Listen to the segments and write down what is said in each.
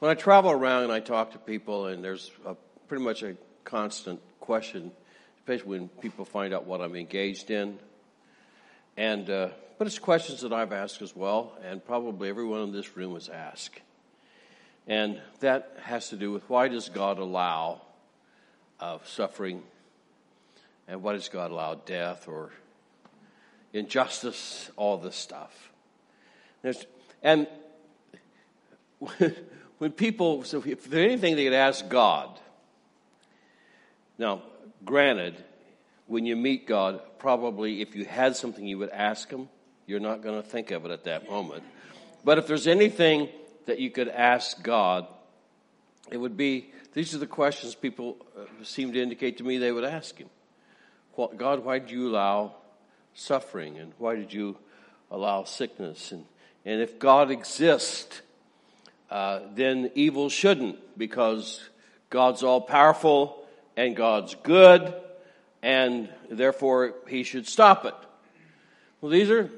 When I travel around and I talk to people, and there's a, pretty much a constant question, especially when people find out what I'm engaged in. And, uh, but it's questions that I've asked as well, and probably everyone in this room has asked. And that has to do with why does God allow uh, suffering, and why does God allow death or injustice, all this stuff. There's, and when people, so if there's anything they could ask God, now, granted, when you meet God, probably if you had something you would ask Him, you're not going to think of it at that moment. But if there's anything that you could ask God, it would be these are the questions people uh, seem to indicate to me they would ask Him. God, why did you allow suffering? And why did you allow sickness? And, and if God exists, uh, then evil shouldn't because God's all powerful and God's good and therefore he should stop it. Well, these are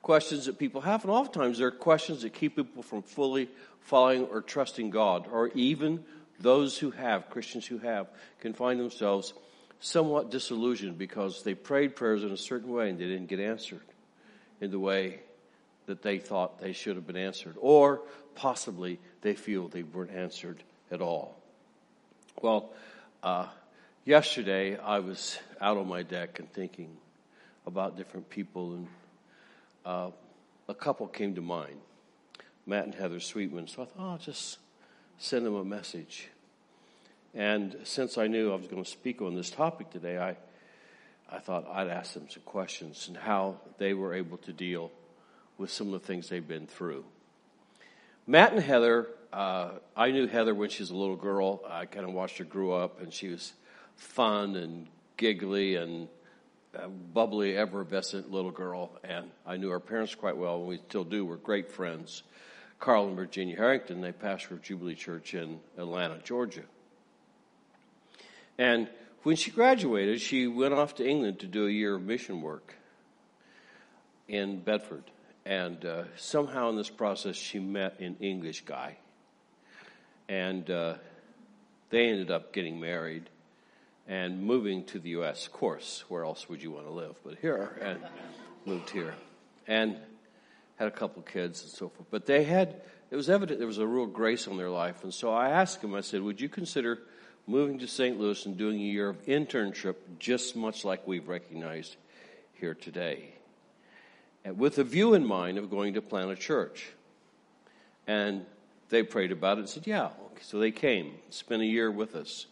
questions that people have, and oftentimes they're questions that keep people from fully following or trusting God, or even those who have, Christians who have, can find themselves somewhat disillusioned because they prayed prayers in a certain way and they didn't get answered in the way that they thought they should have been answered, or possibly they feel they weren't answered at all. Well, uh, yesterday I was out on my deck and thinking about different people, and uh, a couple came to mind, Matt and Heather Sweetman. So I thought, oh, I'll just send them a message. And since I knew I was going to speak on this topic today, I, I thought I'd ask them some questions and how they were able to deal with some of the things they've been through. Matt and Heather, uh, I knew Heather when she was a little girl. I kind of watched her grow up, and she was fun and giggly and uh, bubbly, effervescent little girl. And I knew her parents quite well, and we still do. We're great friends. Carl and Virginia Harrington, they pastor Jubilee Church in Atlanta, Georgia. And when she graduated, she went off to England to do a year of mission work in Bedford. And uh, somehow in this process, she met an English guy. And uh, they ended up getting married and moving to the U.S. Of course, where else would you want to live but here? And moved here. And had a couple kids and so forth. But they had, it was evident there was a real grace on their life. And so I asked them, I said, would you consider moving to St. Louis and doing a year of internship just much like we've recognized here today? With a view in mind of going to plant a church. And they prayed about it and said, yeah. So they came, spent a year with us.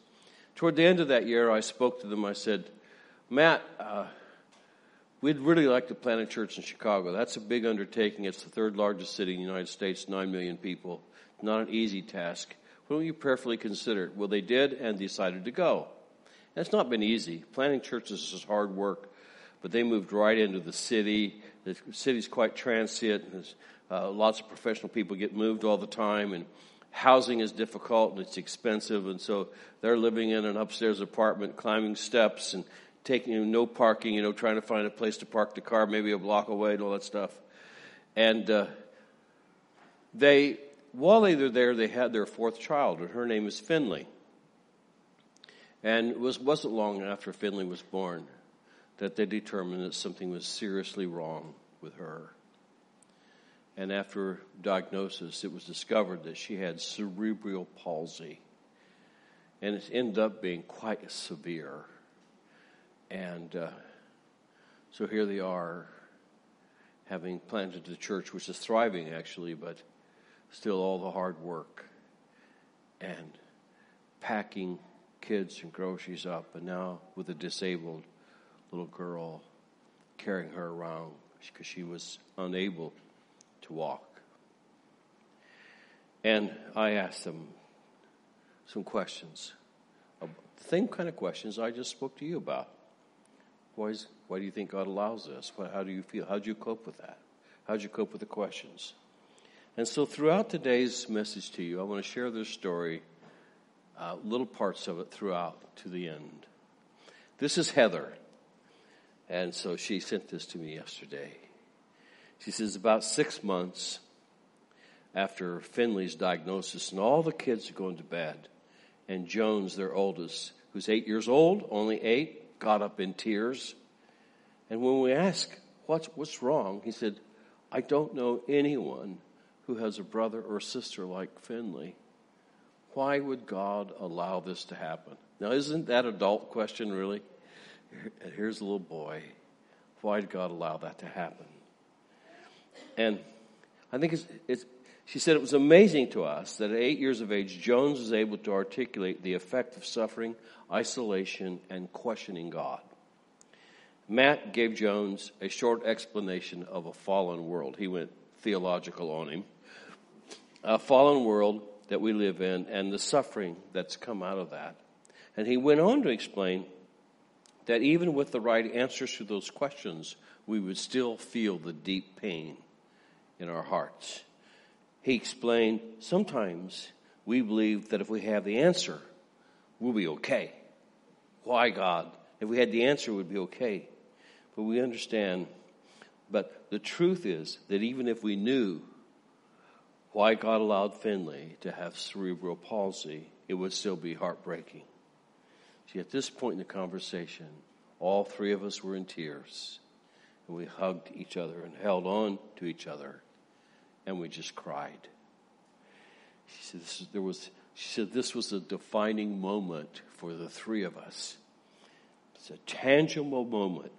Toward the end of that year, I spoke to them. I said, Matt, uh, we'd really like to plant a church in Chicago. That's a big undertaking. It's the third largest city in the United States, 9 million people. Not an easy task. Why don't you prayerfully consider it? Well, they did and decided to go. And it's not been easy. Planting churches is hard work, but they moved right into the city. The city's quite transient. There's, uh, lots of professional people get moved all the time, and housing is difficult and it's expensive, and so they're living in an upstairs apartment, climbing steps and taking you know, no parking, you know, trying to find a place to park the car, maybe a block away, and all that stuff. And uh, they, while they were there, they had their fourth child, and her name is Finley. And it was, wasn't long after Finley was born that they determined that something was seriously wrong with her. And after diagnosis, it was discovered that she had cerebral palsy. And it ended up being quite severe. And uh, so here they are, having planted the church, which is thriving actually, but still all the hard work and packing kids and groceries up, and now with a disabled little girl carrying her around because she was unable to walk. And I asked them some questions, the same kind of questions I just spoke to you about. Why, is, why do you think God allows this? How do you feel? How do you cope with that? How do you cope with the questions? And so, throughout today's message to you, I want to share this story, uh, little parts of it throughout to the end. This is Heather. And so she sent this to me yesterday. She says, about six months, after Finley's diagnosis, and all the kids are going to bed. And Jones, their oldest, who's eight years old, only eight, got up in tears. And when we asked, what's, what's wrong? He said, I don't know anyone who has a brother or sister like Finley. Why would God allow this to happen? Now, isn't that adult question really? Here's a little boy. Why did God allow that to happen? And I think it's, it's, she said it was amazing to us that at eight years of age, Jones was able to articulate the effect of suffering, isolation, and questioning God. Matt gave Jones a short explanation of a fallen world. He went theological on him. A fallen world that we live in and the suffering that's come out of that. And he went on to explain that even with the right answers to those questions, we would still feel the deep pain in our hearts. He explained sometimes we believe that if we have the answer, we'll be okay. Why, God? If we had the answer, we'd be okay. But we understand. But the truth is that even if we knew why God allowed Finley to have cerebral palsy, it would still be heartbreaking. See, at this point in the conversation, all three of us were in tears. And we hugged each other and held on to each other. And we just cried. She said, this, there was, she said this was a defining moment for the three of us. It's a tangible moment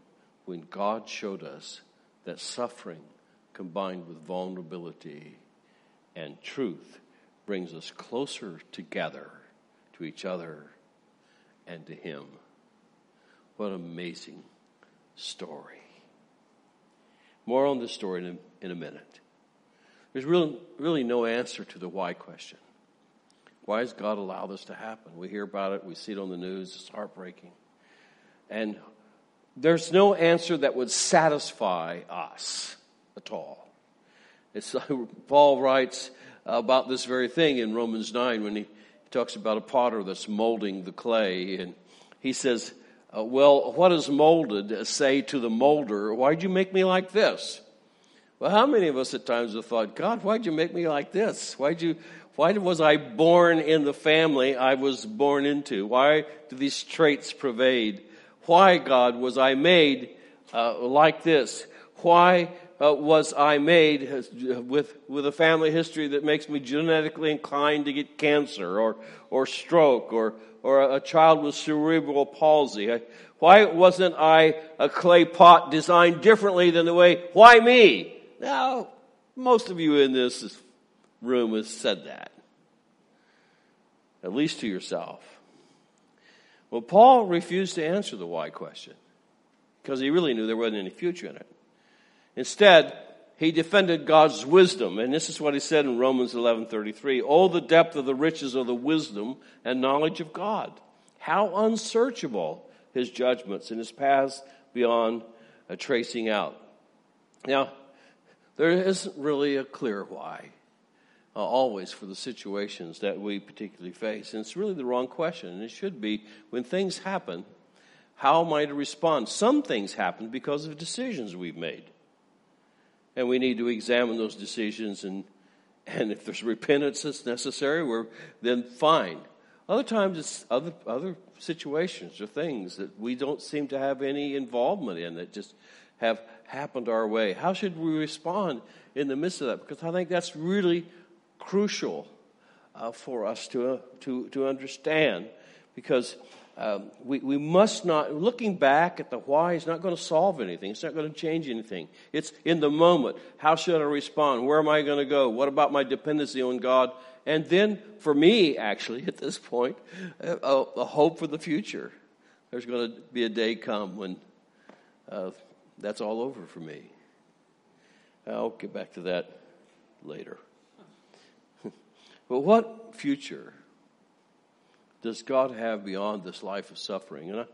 when God showed us that suffering combined with vulnerability and truth brings us closer together to each other and to Him. What an amazing story. More on this story in a, in a minute. There's really, really no answer to the why question. Why does God allow this to happen? We hear about it, we see it on the news, it's heartbreaking. And there's no answer that would satisfy us at all. It's, Paul writes about this very thing in Romans 9 when he talks about a potter that's molding the clay. And he says, uh, Well, what does molded say to the molder? Why'd you make me like this? Well, how many of us at times have thought, God, why'd you make me like this? Why'd you, why was I born in the family I was born into? Why do these traits pervade? Why, God, was I made uh, like this? Why uh, was I made with, with a family history that makes me genetically inclined to get cancer or, or stroke or, or a child with cerebral palsy? Why wasn't I a clay pot designed differently than the way, why me? Now, most of you in this room has said that. At least to yourself. Well, Paul refused to answer the why question because he really knew there wasn't any future in it. Instead, he defended God's wisdom, and this is what he said in Romans 11:33, "Oh the depth of the riches of the wisdom and knowledge of God. How unsearchable his judgments and his paths beyond a tracing out." Now, there isn't really a clear why. Uh, always for the situations that we particularly face. And it's really the wrong question. And it should be when things happen, how am I to respond? Some things happen because of decisions we've made and we need to examine those decisions and and if there's repentance that's necessary, we're then fine. Other times it's other other situations or things that we don't seem to have any involvement in that just have happened our way. How should we respond in the midst of that? Because I think that's really crucial uh, for us to uh, to to understand because um, we, we must not, looking back at the why is not going to solve anything. It's not going to change anything. It's in the moment. How should I respond? Where am I going to go? What about my dependency on God? And then, for me, actually, at this point, a, a hope for the future. There's going to be a day come when uh, that's all over for me. I'll get back to that later. but what future does God have beyond this life of suffering? And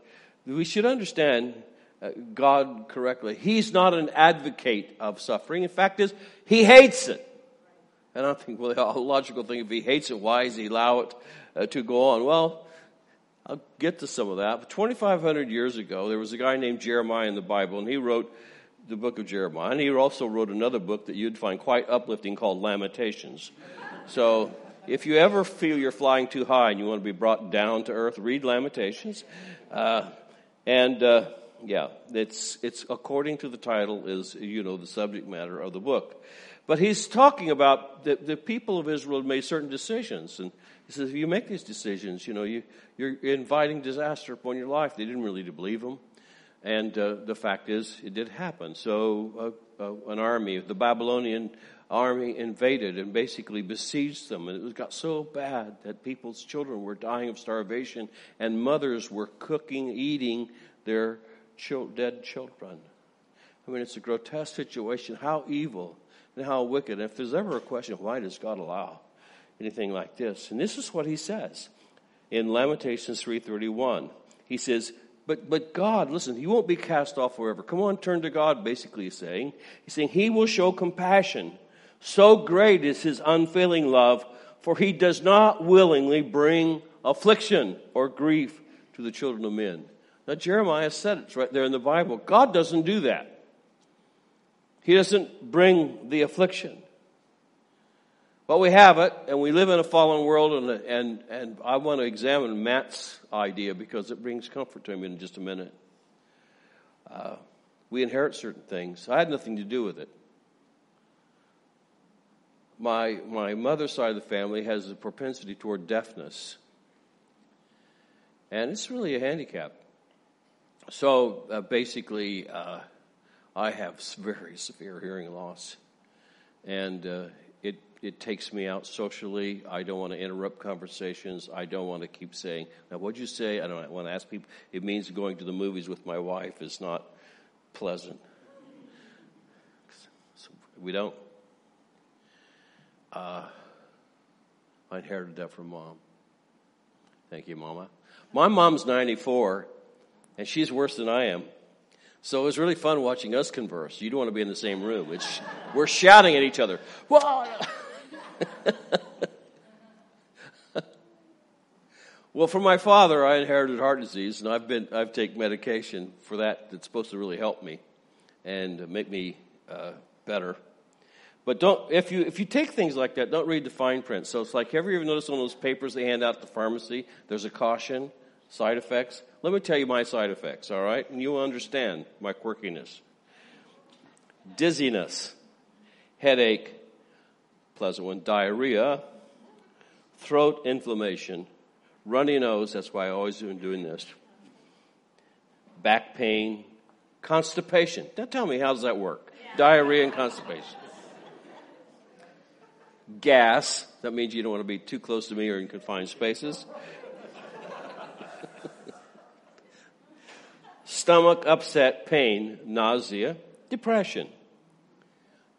we should understand uh, God correctly. He's not an advocate of suffering. In fact, is He hates it. And I think, well, the logical thing, if He hates it, why does He allow it uh, to go on? Well, I'll get to some of that. But 2,500 years ago, there was a guy named Jeremiah in the Bible, and he wrote the book of Jeremiah. And he also wrote another book that you'd find quite uplifting called Lamentations. So if you ever feel you're flying too high and you want to be brought down to earth, read Lamentations. Uh, and uh, yeah, it's it's according to the title is you know the subject matter of the book. But he's talking about the, the people of Israel made certain decisions, and he says if you make these decisions, you know you you're inviting disaster upon your life. They didn't really believe him, and uh, the fact is it did happen. So uh, uh, an army, the Babylonian army invaded and basically besieged them. And it got so bad that people's children were dying of starvation and mothers were cooking, eating their dead children. I mean, it's a grotesque situation. How evil and how wicked. And if there's ever a question, why does God allow anything like this? And this is what he says in Lamentations 3.31. He says, but, but God, listen, he won't be cast off forever. Come on, turn to God, basically he's saying. He's saying he will show compassion so great is his unfailing love, for he does not willingly bring affliction or grief to the children of men. Now, Jeremiah said it's right there in the Bible. God doesn't do that. He doesn't bring the affliction. But we have it, and we live in a fallen world, and, and, and I want to examine Matt's idea because it brings comfort to him in just a minute. Uh, we inherit certain things. I had nothing to do with it my, my mother's side of the family has a propensity toward deafness. And it's really a handicap. So uh, basically, uh, I have very severe hearing loss. And uh, it, it takes me out socially. I don't want to interrupt conversations. I don't want to keep saying, now, what'd you say? I don't want to ask people. It means going to the movies with my wife is not pleasant. We don't. Uh, I inherited that from mom. Thank you, Mama. My mom's 94, and she's worse than I am. So it was really fun watching us converse. You don't want to be in the same room. It's, we're shouting at each other. well, from my father, I inherited heart disease, and I've been I've taken medication for that that's supposed to really help me and make me uh, better. But don't if you if you take things like that, don't read the fine print. So it's like, have you ever noticed on those papers they hand out at the pharmacy? There's a caution, side effects. Let me tell you my side effects, all right? And you'll understand my quirkiness. Dizziness, headache, pleasant one, diarrhea, throat inflammation, runny nose, that's why I always am doing this. Back pain, constipation. Now tell me, how does that work? Diarrhea and constipation gas. That means you don't want to be too close to me or in confined spaces. Stomach upset, pain, nausea, depression.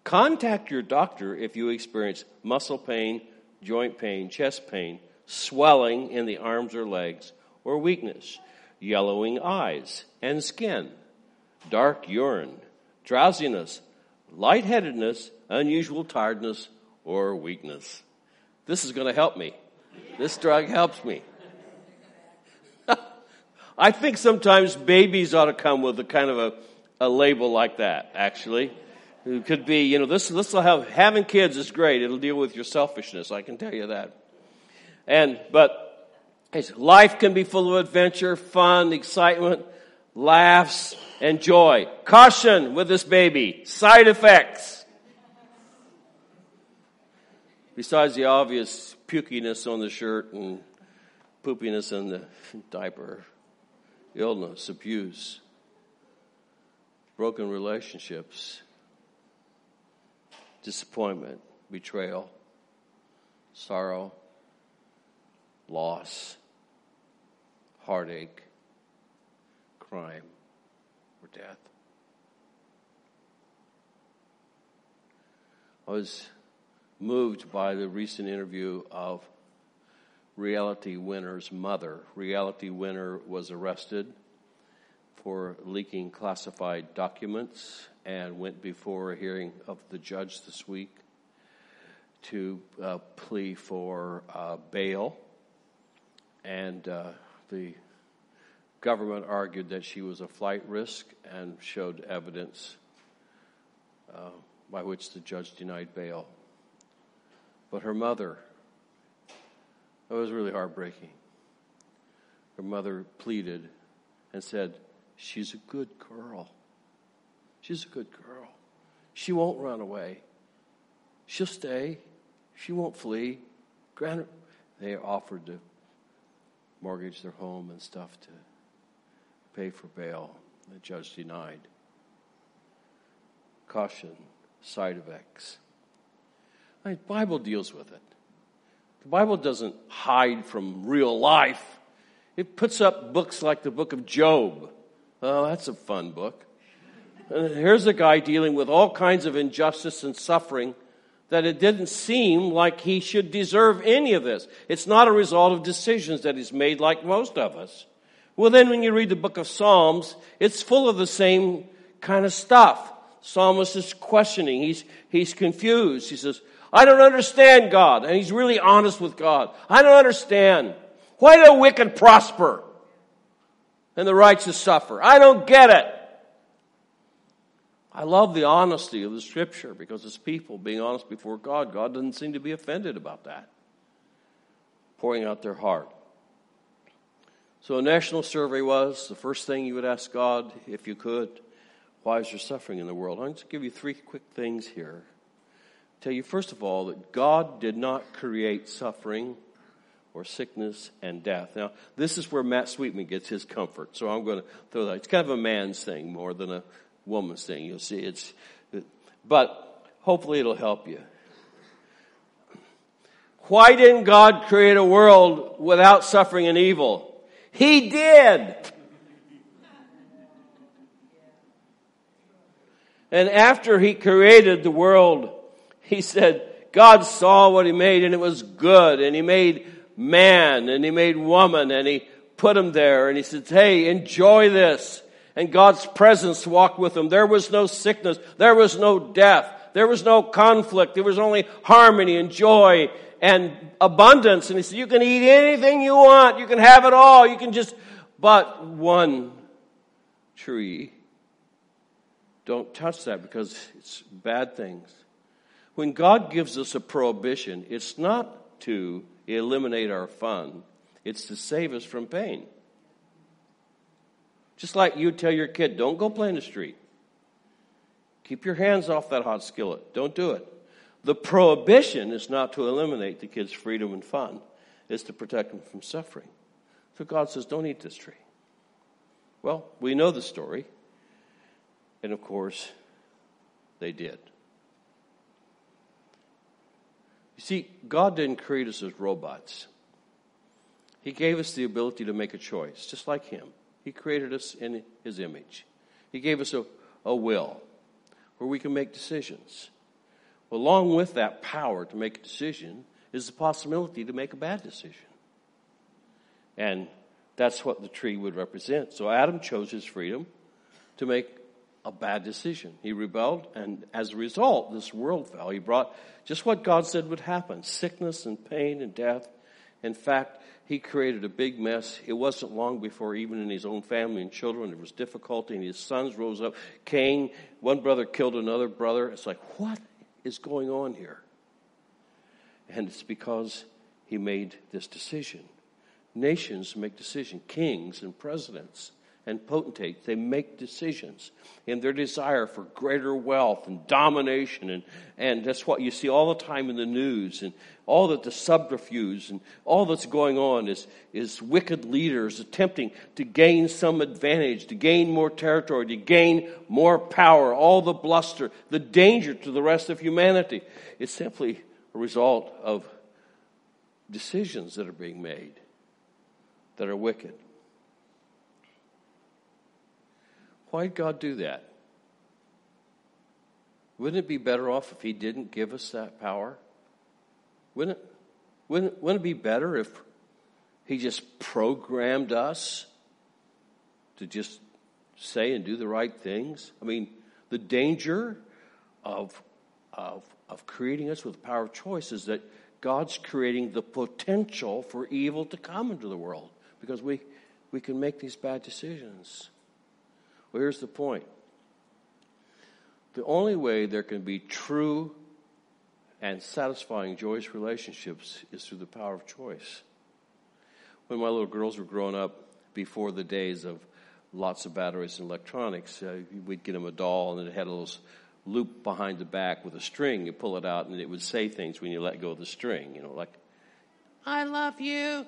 Contact your doctor if you experience muscle pain, joint pain, chest pain, swelling in the arms or legs, or weakness, yellowing eyes and skin, dark urine, drowsiness, lightheadedness, unusual tiredness, or weakness. This is going to help me. This drug helps me. I think sometimes babies ought to come with a kind of a, a label like that, actually. It could be, you know, this, this will have, having kids is great. It'll deal with your selfishness. I can tell you that. And, but, life can be full of adventure, fun, excitement, laughs, and joy. Caution with this baby. Side effects. Besides the obvious pukiness on the shirt and poopiness in the diaper, illness, abuse, broken relationships, disappointment, betrayal, sorrow, loss, heartache, crime, or death. I was moved by the recent interview of Reality Winner's mother. Reality Winner was arrested for leaking classified documents and went before a hearing of the judge this week to uh, plea for uh, bail. And uh, the government argued that she was a flight risk and showed evidence uh, by which the judge denied bail. But her mother, it was really heartbreaking. Her mother pleaded and said, She's a good girl. She's a good girl. She won't run away. She'll stay. She won't flee. Granted, they offered to mortgage their home and stuff to pay for bail. The judge denied. Caution, side effects. The Bible deals with it. The Bible doesn't hide from real life. It puts up books like the book of Job. Oh, that's a fun book. And here's a guy dealing with all kinds of injustice and suffering that it didn't seem like he should deserve any of this. It's not a result of decisions that he's made like most of us. Well, then when you read the book of Psalms, it's full of the same kind of stuff. Psalmist is questioning. He's, he's confused. He says, I don't understand God. And he's really honest with God. I don't understand. Why do the wicked prosper and the righteous suffer? I don't get it. I love the honesty of the scripture because it's people being honest before God. God doesn't seem to be offended about that, pouring out their heart. So, a national survey was the first thing you would ask God if you could why is there suffering in the world? I'm going to give you three quick things here. Tell you, first of all, that God did not create suffering or sickness and death. Now, this is where Matt Sweetman gets his comfort, so I'm going to throw that. It's kind of a man's thing more than a woman's thing. You'll see it's, but hopefully it'll help you. Why didn't God create a world without suffering and evil? He did. And after he created the world, he said, God saw what he made and it was good. And he made man and he made woman and he put them there and he said, Hey, enjoy this and God's presence walked with them. There was no sickness. There was no death. There was no conflict. There was only harmony and joy and abundance. And he said, you can eat anything you want. You can have it all. You can just, but one tree. Don't touch that because it's bad things. When God gives us a prohibition, it's not to eliminate our fun. It's to save us from pain. Just like you tell your kid, don't go play in the street. Keep your hands off that hot skillet. Don't do it. The prohibition is not to eliminate the kid's freedom and fun, it's to protect them from suffering. So God says, don't eat this tree. Well, we know the story. And of course, they did. You see, God didn't create us as robots. He gave us the ability to make a choice, just like Him. He created us in His image. He gave us a, a will where we can make decisions. Along with that power to make a decision is the possibility to make a bad decision. And that's what the tree would represent. So Adam chose his freedom to make a bad decision. He rebelled, and as a result, this world fell. He brought just what God said would happen sickness and pain and death. In fact, he created a big mess. It wasn't long before, even in his own family and children, there was difficulty, and his sons rose up. Cain, one brother killed another brother. It's like, what is going on here? And it's because he made this decision. Nations make decisions, kings and presidents and potentates. They make decisions in their desire for greater wealth and domination. And, and that's what you see all the time in the news. And all that the subterfuge and all that's going on is, is wicked leaders attempting to gain some advantage, to gain more territory, to gain more power. All the bluster, the danger to the rest of humanity. It's simply a result of decisions that are being made that are wicked. Why did God do that? Wouldn't it be better off if He didn't give us that power? Wouldn't it, wouldn't, wouldn't it be better if He just programmed us to just say and do the right things? I mean, the danger of, of, of creating us with the power of choice is that God's creating the potential for evil to come into the world because we, we can make these bad decisions. Well, here's the point The only way there can be true and satisfying, joyous relationships is through the power of choice. When my little girls were growing up, before the days of lots of batteries and electronics, uh, we'd get them a doll and it had a little loop behind the back with a string. You pull it out and it would say things when you let go of the string, you know, like, I love you.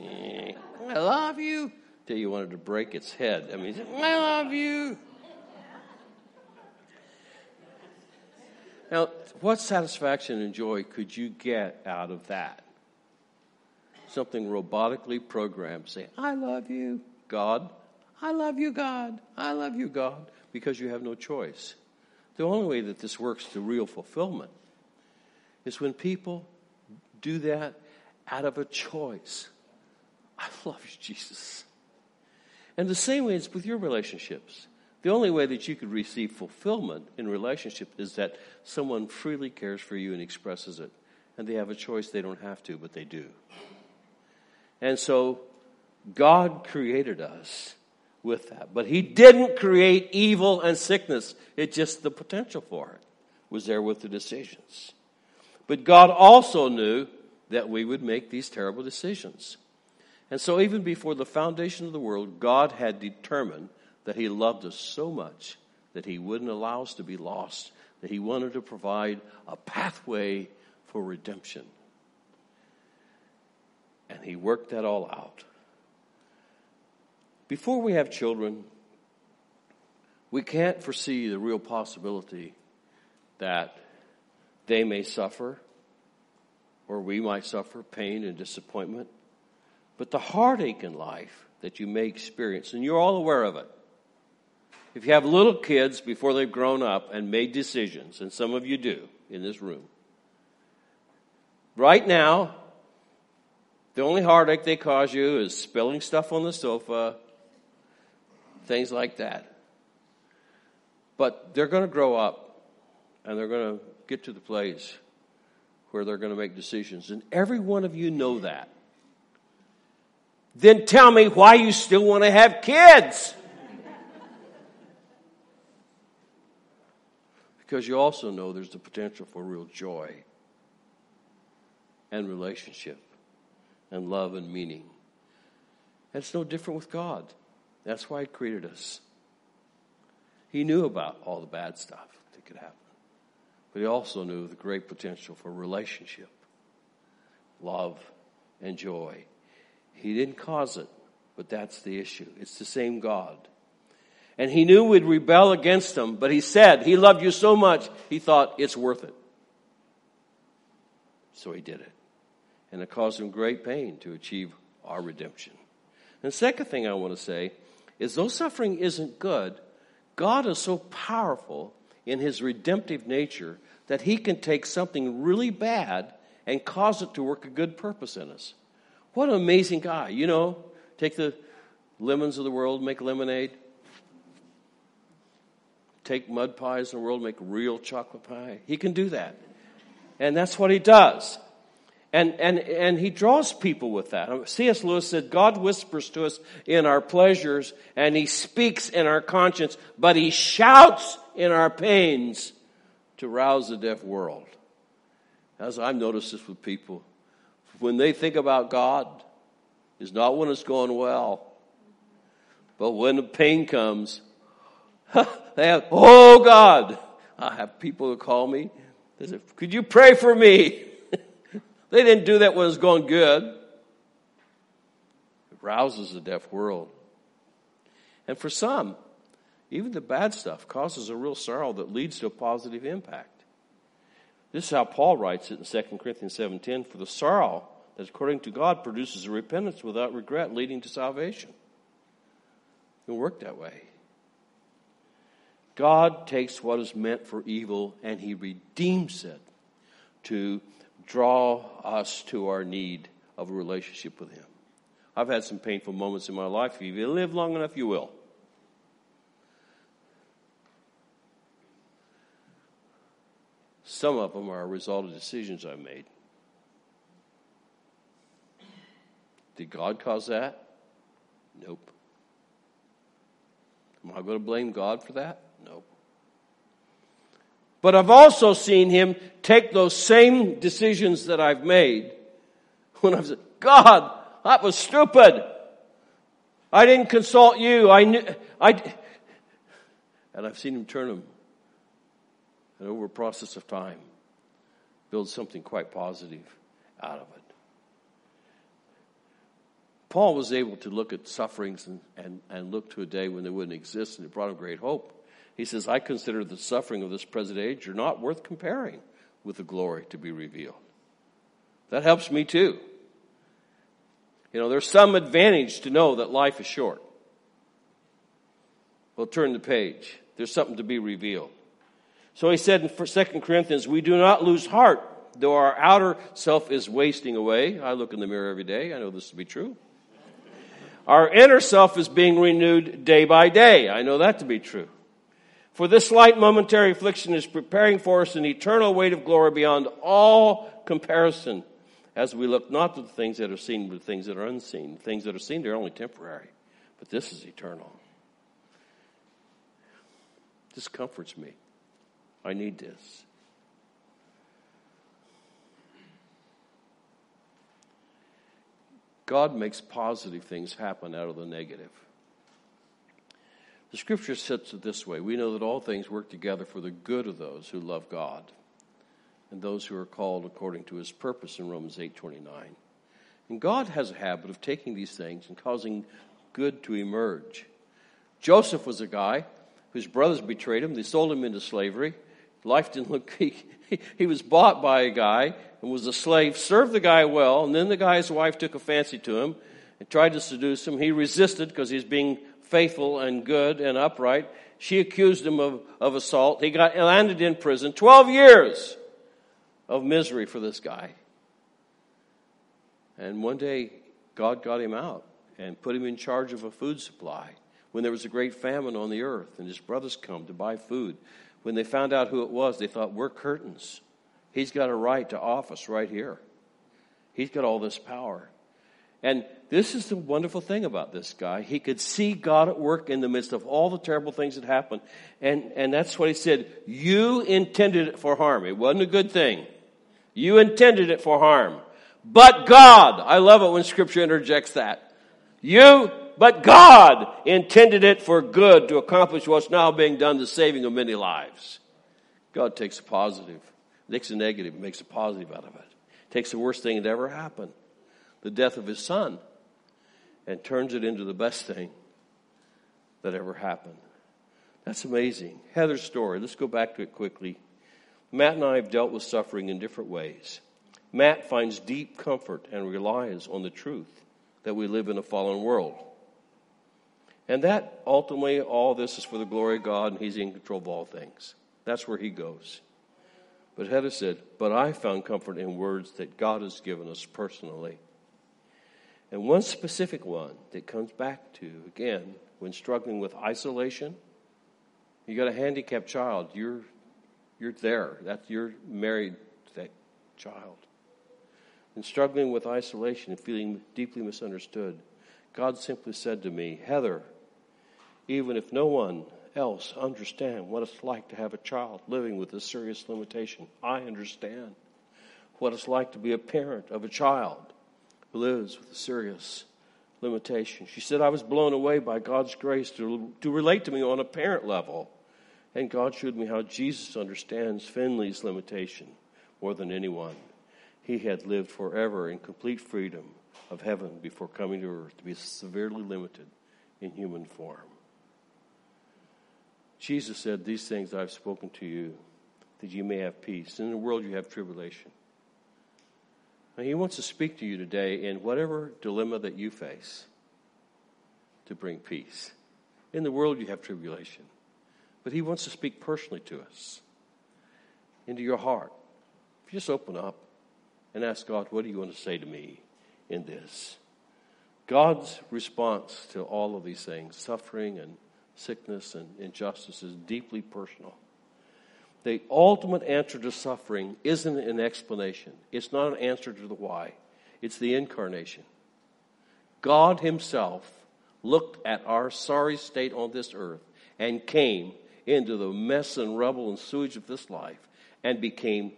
I love you. Till you wanted to break its head. I mean, I love you. Now, what satisfaction and joy could you get out of that? Something robotically programmed, say, I love you, God. I love you, God. I love you, God, because you have no choice. The only way that this works to real fulfillment is when people do that out of a choice. I love you, Jesus. And the same way it's with your relationships. The only way that you could receive fulfillment in relationship is that someone freely cares for you and expresses it. And they have a choice, they don't have to, but they do. And so God created us with that. But He didn't create evil and sickness. It just the potential for it was there with the decisions. But God also knew that we would make these terrible decisions. And so even before the foundation of the world, God had determined that He loved us so much that He wouldn't allow us to be lost, that He wanted to provide a pathway for redemption. And He worked that all out. Before we have children, we can't foresee the real possibility that they may suffer or we might suffer pain and disappointment. But the heartache in life that you may experience, and you're all aware of it, if you have little kids before they've grown up and made decisions, and some of you do in this room, right now, the only heartache they cause you is spilling stuff on the sofa, things like that. But they're going to grow up and they're going to get to the place where they're going to make decisions. And every one of you know that. Then tell me why you still want to have kids. Because you also know there's the potential for real joy and relationship and love and meaning. And it's no different with God. That's why He created us. He knew about all the bad stuff that could happen, but He also knew the great potential for relationship, love, and joy. He didn't cause it, but that's the issue. It's the same God and he knew we'd rebel against him, but he said he loved you so much, he thought it's worth it. So he did it. And it caused him great pain to achieve our redemption. And the second thing I want to say is though suffering isn't good, God is so powerful in his redemptive nature that he can take something really bad and cause it to work a good purpose in us. What an amazing guy. You know, take the lemons of the world, make lemonade take mud pies in the world, make real chocolate pie. He can do that. And that's what he does. And, and, and he draws people with that. Uh, C.S. Lewis said, God whispers to us in our pleasures and he speaks in our conscience, but he shouts in our pains to rouse the deaf world. As I've noticed this with people, when they think about God, is not when it's going well, but when the pain comes, they have, oh God. I have people who call me. They say, could you pray for me? they didn't do that when it was going good. It rouses the deaf world. And for some, even the bad stuff causes a real sorrow that leads to a positive impact. This is how Paul writes it in 2 Corinthians 7.10, for the sorrow that according to God produces a repentance without regret leading to salvation. It work that way. God takes what is meant for evil and he redeems it to draw us to our need of a relationship with him. I've had some painful moments in my life. If you live long enough, you will. Some of them are a result of decisions I've made. Did God cause that? Nope. Am I going to blame God for that? Nope. But I've also seen him take those same decisions that I've made when I've said, God, that was stupid. I didn't consult you. I knew, I, and I've seen him turn them and over a process of time build something quite positive out of it. Paul was able to look at sufferings and, and, and look to a day when they wouldn't exist, and it brought him great hope. He says, I consider the suffering of this present age are not worth comparing with the glory to be revealed. That helps me too. You know, there's some advantage to know that life is short. We'll turn the page. There's something to be revealed. So he said in 2 Corinthians, we do not lose heart, though our outer self is wasting away. I look in the mirror every day. I know this to be true. Our inner self is being renewed day by day. I know that to be true. For this light momentary affliction is preparing for us an eternal weight of glory beyond all comparison as we look not to the things that are seen, but the things that are unseen. The things that are seen, they're only temporary, but this is eternal. This comforts me. I need this. God makes positive things happen out of the negative. The scripture sets it this way We know that all things work together for the good of those who love God and those who are called according to his purpose in Romans 8:29. And God has a habit of taking these things and causing good to emerge. Joseph was a guy whose brothers betrayed him. They sold him into slavery. Life didn't look, he, he was bought by a guy and was a slave, served the guy well, and then the guy's wife took a fancy to him and tried to seduce him. He resisted because he's being faithful and good and upright. She accused him of, of assault. He got landed in prison. 12 years of misery for this guy. And one day, God got him out and put him in charge of a food supply when there was a great famine on the earth, and his brothers come to buy food. When they found out who it was, they thought, We're curtains. He's got a right to office right here. He's got all this power. And this is the wonderful thing about this guy. He could see God at work in the midst of all the terrible things that happened. And, and that's what he said. You intended it for harm. It wasn't a good thing. You intended it for harm. But God, I love it when scripture interjects that. You but God intended it for good to accomplish what's now being done, the saving of many lives. God takes a positive, takes a negative, makes a positive out of it. Takes the worst thing that ever happened, the death of his son, and turns it into the best thing that ever happened. That's amazing. Heather's story, let's go back to it quickly. Matt and I have dealt with suffering in different ways. Matt finds deep comfort and relies on the truth that we live in a fallen world. And that ultimately, all this is for the glory of God, and He's in control of all things. That's where He goes. But Heather said, But I found comfort in words that God has given us personally. And one specific one that comes back to, again, when struggling with isolation, you got a handicapped child, you're, you're there. That, you're married to that child. And struggling with isolation and feeling deeply misunderstood, God simply said to me, Heather, even if no one else understand what it's like to have a child living with a serious limitation. I understand what it's like to be a parent of a child who lives with a serious limitation. She said, I was blown away by God's grace to, to relate to me on a parent level. And God showed me how Jesus understands Finley's limitation more than anyone. He had lived forever in complete freedom of heaven before coming to earth to be severely limited in human form. Jesus said, These things I've spoken to you, that you may have peace. In the world, you have tribulation. And he wants to speak to you today in whatever dilemma that you face to bring peace. In the world, you have tribulation. But he wants to speak personally to us, into your heart. If you just open up and ask God, What do you want to say to me in this? God's response to all of these things, suffering and sickness and injustice is deeply personal. The ultimate answer to suffering isn't an explanation. It's not an answer to the why. It's the incarnation. God Himself looked at our sorry state on this earth and came into the mess and rubble and sewage of this life and became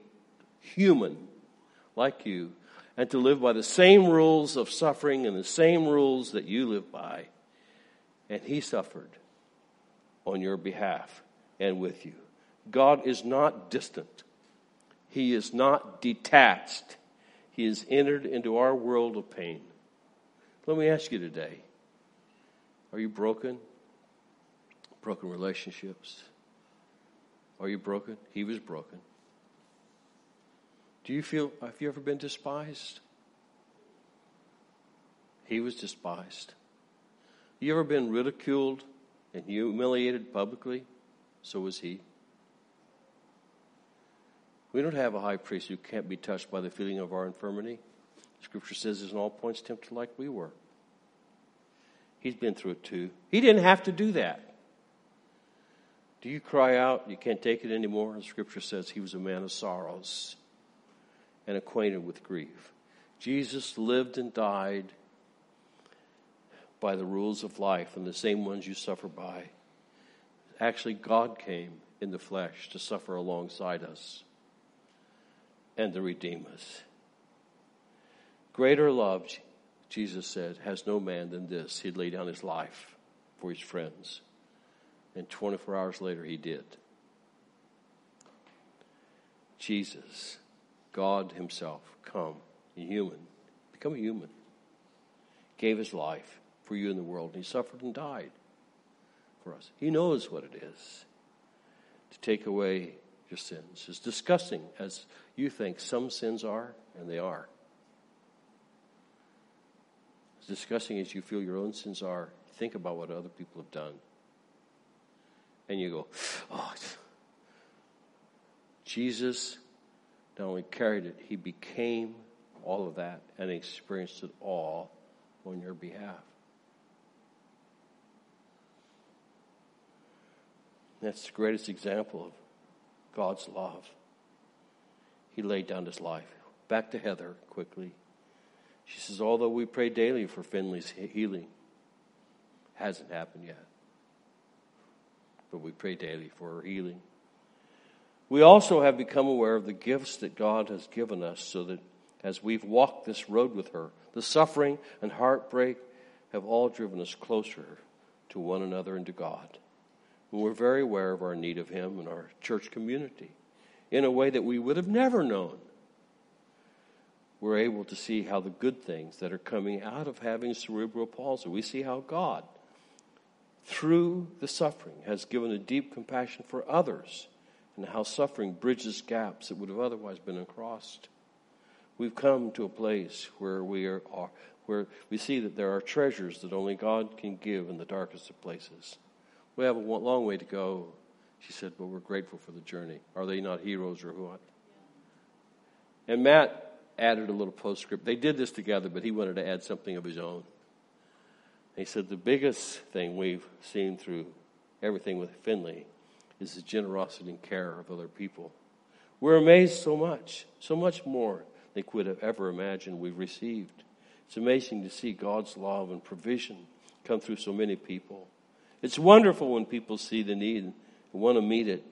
human like you and to live by the same rules of suffering and the same rules that you live by. And he suffered on your behalf and with you. God is not distant. He is not detached. He has entered into our world of pain. Let me ask you today are you broken? Broken relationships? Are you broken? He was broken. Do you feel, have you ever been despised? He was despised. You ever been ridiculed and humiliated publicly? So was he. We don't have a high priest who can't be touched by the feeling of our infirmity. Scripture says he's in all points tempted like we were. He's been through it too. He didn't have to do that. Do you cry out, you can't take it anymore? The scripture says he was a man of sorrows and acquainted with grief. Jesus lived and died by the rules of life and the same ones you suffer by. Actually, God came in the flesh to suffer alongside us and to redeem us. Greater love, Jesus said, has no man than this. He'd lay down his life for his friends. And 24 hours later, he did. Jesus God Himself come, human, become a human, gave His life for you in the world, and He suffered and died for us. He knows what it is to take away your sins. As disgusting as you think some sins are, and they are. As disgusting as you feel your own sins are, think about what other people have done. And you go, oh, Jesus not only carried it, he became all of that and experienced it all on your behalf. That's the greatest example of God's love. He laid down his life. Back to Heather quickly. She says, although we pray daily for Finley's healing, hasn't happened yet. But we pray daily for her healing. We also have become aware of the gifts that God has given us so that as we've walked this road with her, the suffering and heartbreak have all driven us closer to one another and to God. And we're very aware of our need of Him and our church community in a way that we would have never known. We're able to see how the good things that are coming out of having cerebral palsy, we see how God, through the suffering, has given a deep compassion for others and how suffering bridges gaps that would have otherwise been uncrossed. We've come to a place where we are, where we see that there are treasures that only God can give in the darkest of places. We have a long way to go, she said, but we're grateful for the journey. Are they not heroes or what? And Matt added a little postscript. They did this together, but he wanted to add something of his own. He said, The biggest thing we've seen through everything with Finley is the generosity and care of other people. We're amazed so much, so much more than we could have ever imagined we've received. It's amazing to see God's love and provision come through so many people. It's wonderful when people see the need and want to meet it.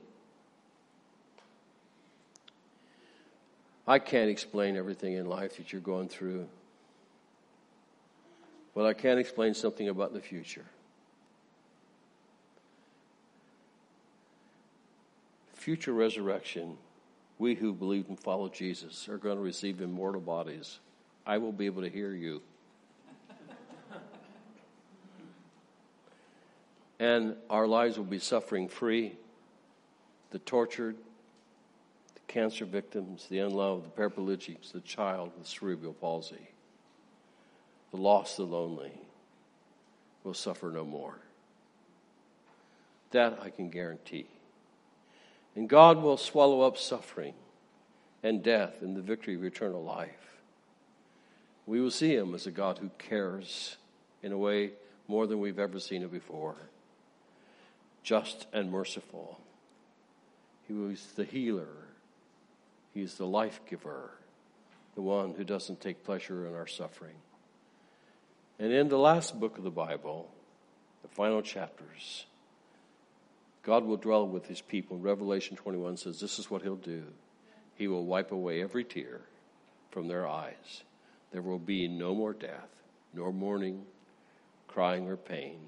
I can't explain everything in life that you're going through, but I can explain something about the future. future resurrection, we who believe and follow Jesus are going to receive immortal bodies. I will be able to hear you. And our lives will be suffering free. The tortured, the cancer victims, the unloved, the paraplegics, the child with cerebral palsy, the lost, the lonely will suffer no more. That I can guarantee. And God will swallow up suffering and death in the victory of eternal life. We will see Him as a God who cares in a way more than we've ever seen it before. Just and merciful. He was the healer. He is the life giver, the one who doesn't take pleasure in our suffering. And in the last book of the Bible, the final chapters, God will dwell with his people. Revelation 21 says this is what he'll do. He will wipe away every tear from their eyes. There will be no more death, nor mourning, crying, or pain,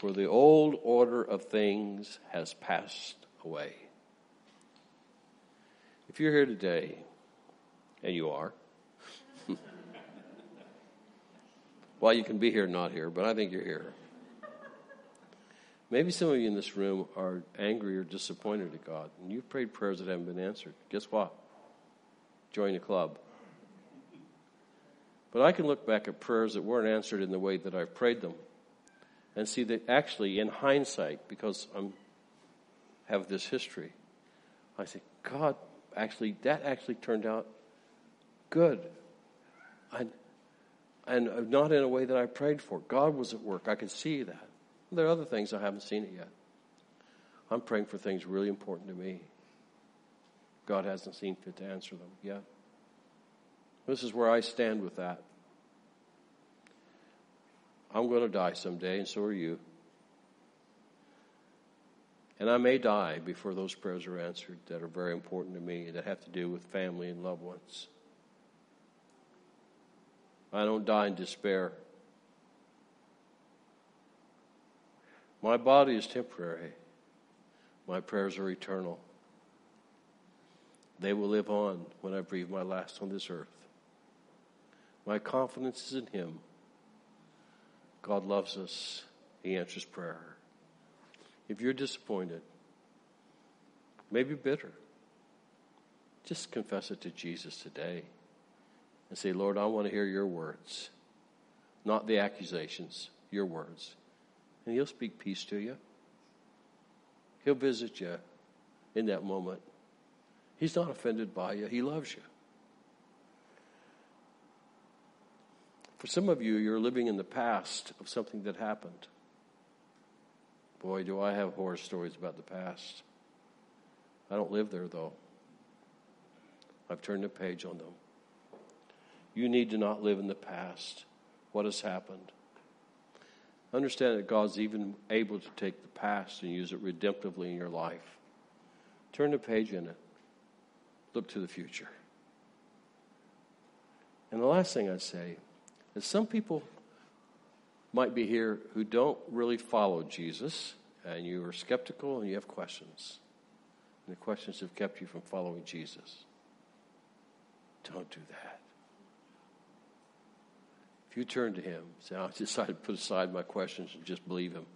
for the old order of things has passed away. If you're here today, and you are, well, you can be here, not here, but I think you're here. Maybe some of you in this room are angry or disappointed at God, and you've prayed prayers that haven't been answered. Guess what? Join the club. But I can look back at prayers that weren't answered in the way that I've prayed them and see that actually, in hindsight, because I have this history, I say, God, actually, that actually turned out good. And, and not in a way that I prayed for. God was at work. I could see that. There are other things I haven't seen it yet. I'm praying for things really important to me. God hasn't seen fit to answer them yet. This is where I stand with that. I'm going to die someday, and so are you. And I may die before those prayers are answered that are very important to me that have to do with family and loved ones. I don't die in despair. My body is temporary. My prayers are eternal. They will live on when I breathe my last on this earth. My confidence is in Him. God loves us. He answers prayer. If you're disappointed, maybe bitter, just confess it to Jesus today and say, Lord, I want to hear your words, not the accusations, your words and He'll speak peace to you. He'll visit you in that moment. He's not offended by you, He loves you. For some of you, you're living in the past of something that happened. Boy, do I have horror stories about the past. I don't live there, though. I've turned the page on them. You need to not live in the past. What has happened? Understand that God's even able to take the past and use it redemptively in your life. Turn the page in it. Look to the future. And the last thing I'd say is some people might be here who don't really follow Jesus, and you are skeptical and you have questions. And the questions have kept you from following Jesus. Don't do that. If you turn to Him, say, I decided to put aside my questions and just believe Him,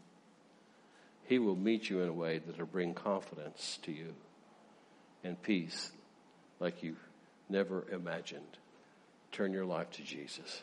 He will meet you in a way that will bring confidence to you and peace like you never imagined. Turn your life to Jesus.